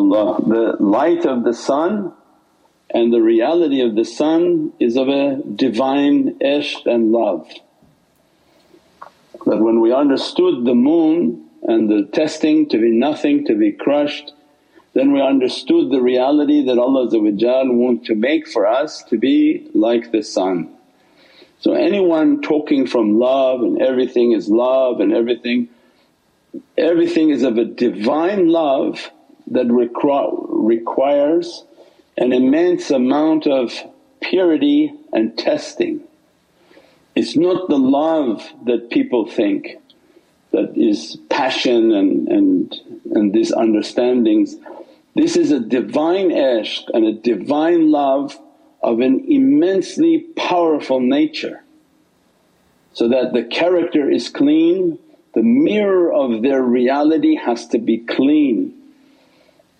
The light of the sun and the reality of the sun is of a divine ishq and love. That when we understood the moon and the testing to be nothing, to be crushed, then we understood the reality that Allah wants to make for us to be like the sun. So anyone talking from love and everything is love and everything, everything is of a divine love that requ- requires an immense amount of purity and testing. It's not the love that people think that is passion and, and, and these understandings. This is a divine ishq and a divine love of an immensely powerful nature so that the character is clean, the mirror of their reality has to be clean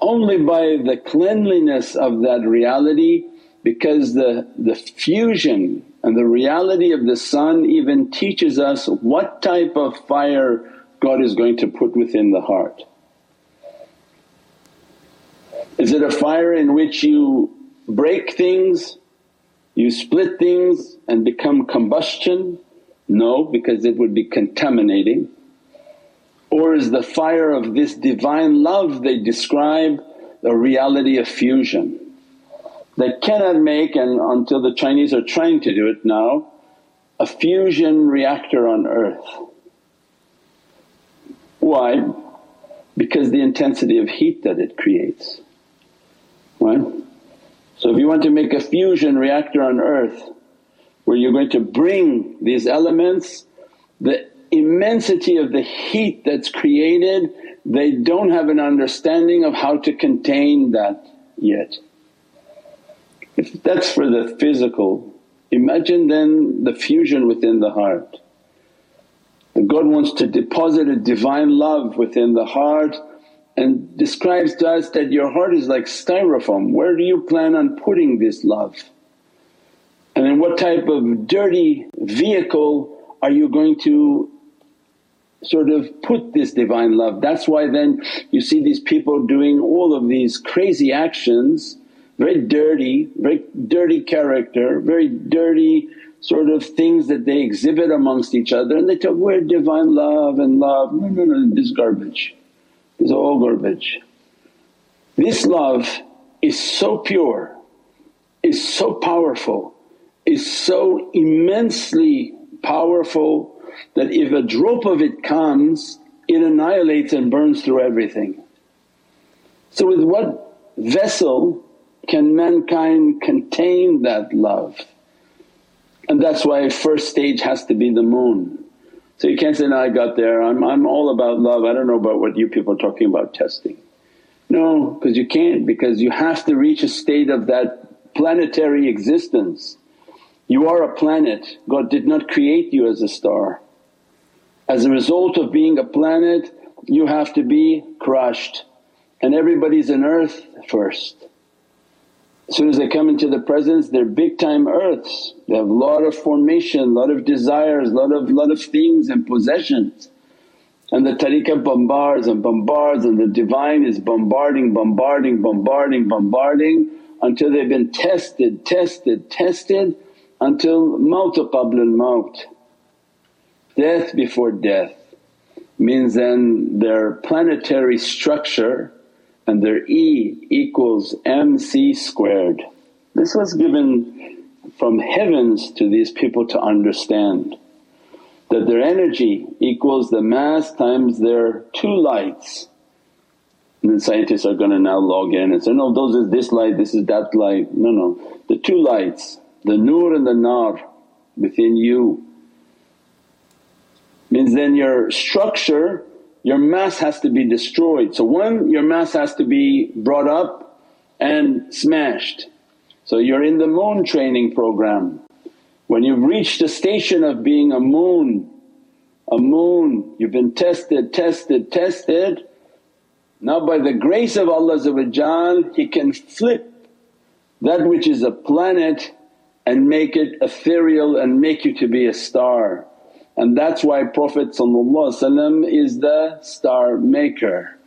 only by the cleanliness of that reality because the, the fusion and the reality of the sun even teaches us what type of fire God is going to put within the heart. Is it a fire in which you break things, you split things and become combustion? No, because it would be contaminating. Or is the fire of this divine love they describe a reality of fusion that cannot make and until the Chinese are trying to do it now, a fusion reactor on earth. Why? Because the intensity of heat that it creates, right? So if you want to make a fusion reactor on earth where you're going to bring these elements, the immensity of the heat that's created, they don't have an understanding of how to contain that yet. If that's for the physical, imagine then the fusion within the heart. God wants to deposit a divine love within the heart and describes to us that your heart is like styrofoam, where do you plan on putting this love? And in what type of dirty vehicle are you going to sort of put this divine love. That's why then you see these people doing all of these crazy actions, very dirty, very dirty character, very dirty sort of things that they exhibit amongst each other and they talk, we're divine love and love. No, no, no, this is garbage, this is all garbage. This love is so pure, is so powerful, is so immensely powerful that if a drop of it comes it annihilates and burns through everything. So with what vessel can mankind contain that love? And that's why first stage has to be the moon. So you can't say, no I got there, I'm, I'm all about love, I don't know about what you people are talking about testing. No, because you can't because you have to reach a state of that planetary existence. You are a planet, God did not create you as a star. As a result of being a planet you have to be crushed and everybody's an earth first. As soon as they come into the presence they're big time earths, they have a lot of formation, lot of desires, lot of, lot of things and possessions. And the tariqah bombards and bombards and the Divine is bombarding, bombarding, bombarding, bombarding until they've been tested, tested, tested until maut qabla al-maut death before death means then their planetary structure and their E equals mc squared. This was given from heavens to these people to understand that their energy equals the mass times their two lights. And then scientists are going to now log in and say, no those is this light, this is that light. No, no, the two lights, the nur and the nar within you means then your structure, your mass has to be destroyed. So one your mass has to be brought up and smashed. So you're in the moon training program. When you've reached the station of being a moon, a moon, you've been tested, tested, tested, now by the grace of Allah He can flip that which is a planet and make it ethereal and make you to be a star. And that's why Prophet is the star maker.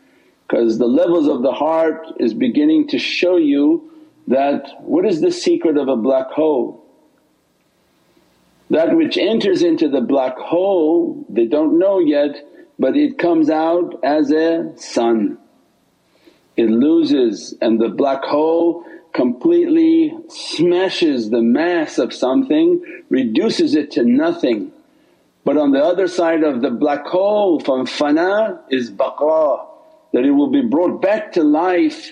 because the levels of the heart is beginning to show you that what is the secret of a black hole. That which enters into the black hole they don't know yet but it comes out as a sun. It loses and the black hole completely smashes the mass of something, reduces it to nothing. But on the other side of the black hole from fana is baqa, that it will be brought back to life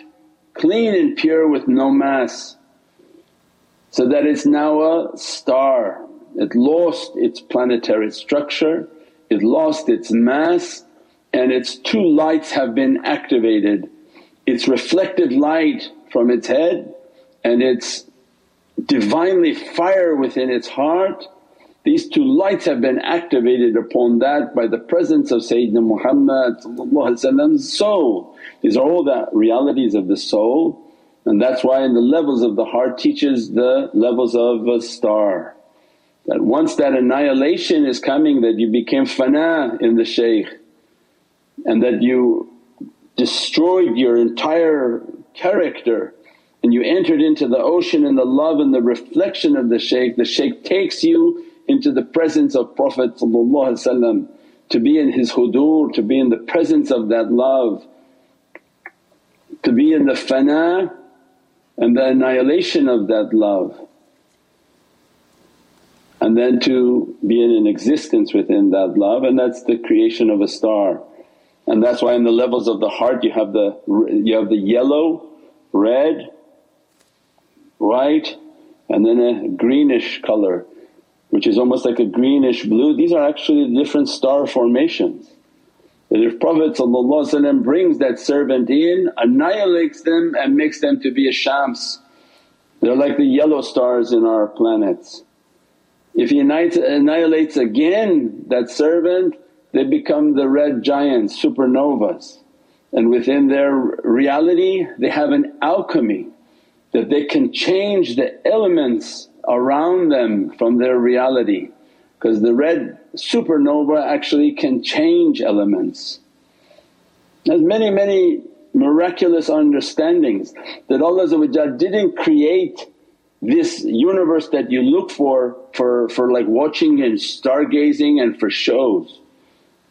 clean and pure with no mass. So that it's now a star, it lost its planetary structure, it lost its mass and its two lights have been activated. Its reflected light from its head and its Divinely fire within its heart, these two lights have been activated upon that by the presence of Sayyidina Muhammad's soul. These are all the realities of the soul and that's why in the levels of the heart teaches the levels of a star. That once that annihilation is coming that you became fana in the shaykh and that you destroyed your entire character and you entered into the ocean and the love and the reflection of the shaykh, the shaykh takes you into the presence of Prophet to be in his hudur, to be in the presence of that love, to be in the fana and the annihilation of that love and then to be in an existence within that love and that's the creation of a star. And that's why in the levels of the heart you have the you have the yellow, red, white and then a greenish colour which is almost like a greenish blue. These are actually different star formations. That if Prophet brings that servant in, annihilates them and makes them to be a shams. They're like the yellow stars in our planets. If he annihilates again that servant they become the red giants, supernovas and within their reality they have an alchemy that they can change the elements around them from their reality because the red supernova actually can change elements. There's many, many miraculous understandings that Allah didn't create this universe that you look for, for, for like watching and stargazing and for shows.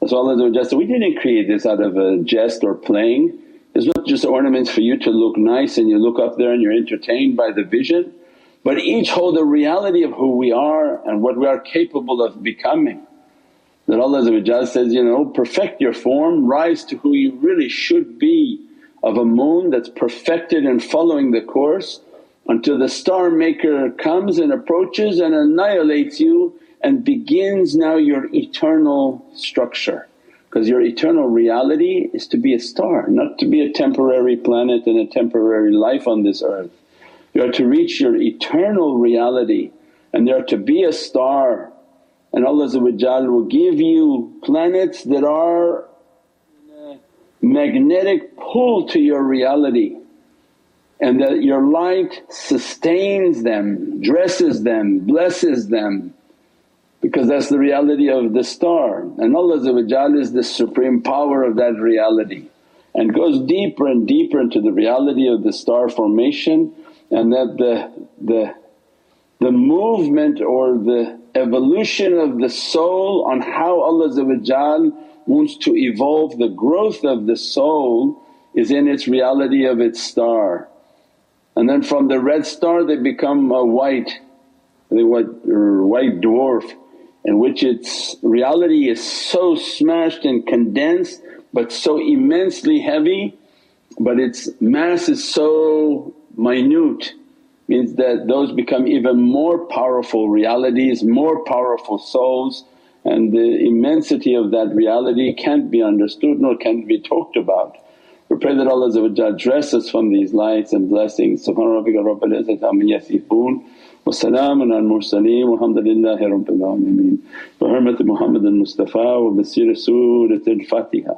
That's why Allah said, we didn't create this out of a jest or playing. It's not just ornaments for you to look nice and you look up there and you're entertained by the vision but each hold a reality of who we are and what we are capable of becoming. That Allah says, you know, perfect your form, rise to who you really should be of a moon that's perfected and following the course until the star maker comes and approaches and annihilates you and begins now your eternal structure. Because your eternal reality is to be a star, not to be a temporary planet and a temporary life on this earth. You are to reach your eternal reality and are to be a star. And Allah will give you planets that are magnetic pull to your reality and that your light sustains them, dresses them, blesses them because that's the reality of the star. And Allah is the supreme power of that reality and goes deeper and deeper into the reality of the star formation and that the, the, the movement or the evolution of the soul on how Allah wants to evolve the growth of the soul is in its reality of its star. And then from the red star they become a white, the white, er, white dwarf in which its reality is so smashed and condensed but so immensely heavy but its mass is so minute means that those become even more powerful realities, more powerful souls and the immensity of that reality can't be understood nor can be talked about. We pray that Allah dress us from these lights and blessings. Subhana rabbika rabbil izzati amma yasifoon wa salaamun al mursaleen walhamdulillahi rabbil alameen. Bi hurmati Muhammadin Mustafa wa bi siri Surat al-Fatiha.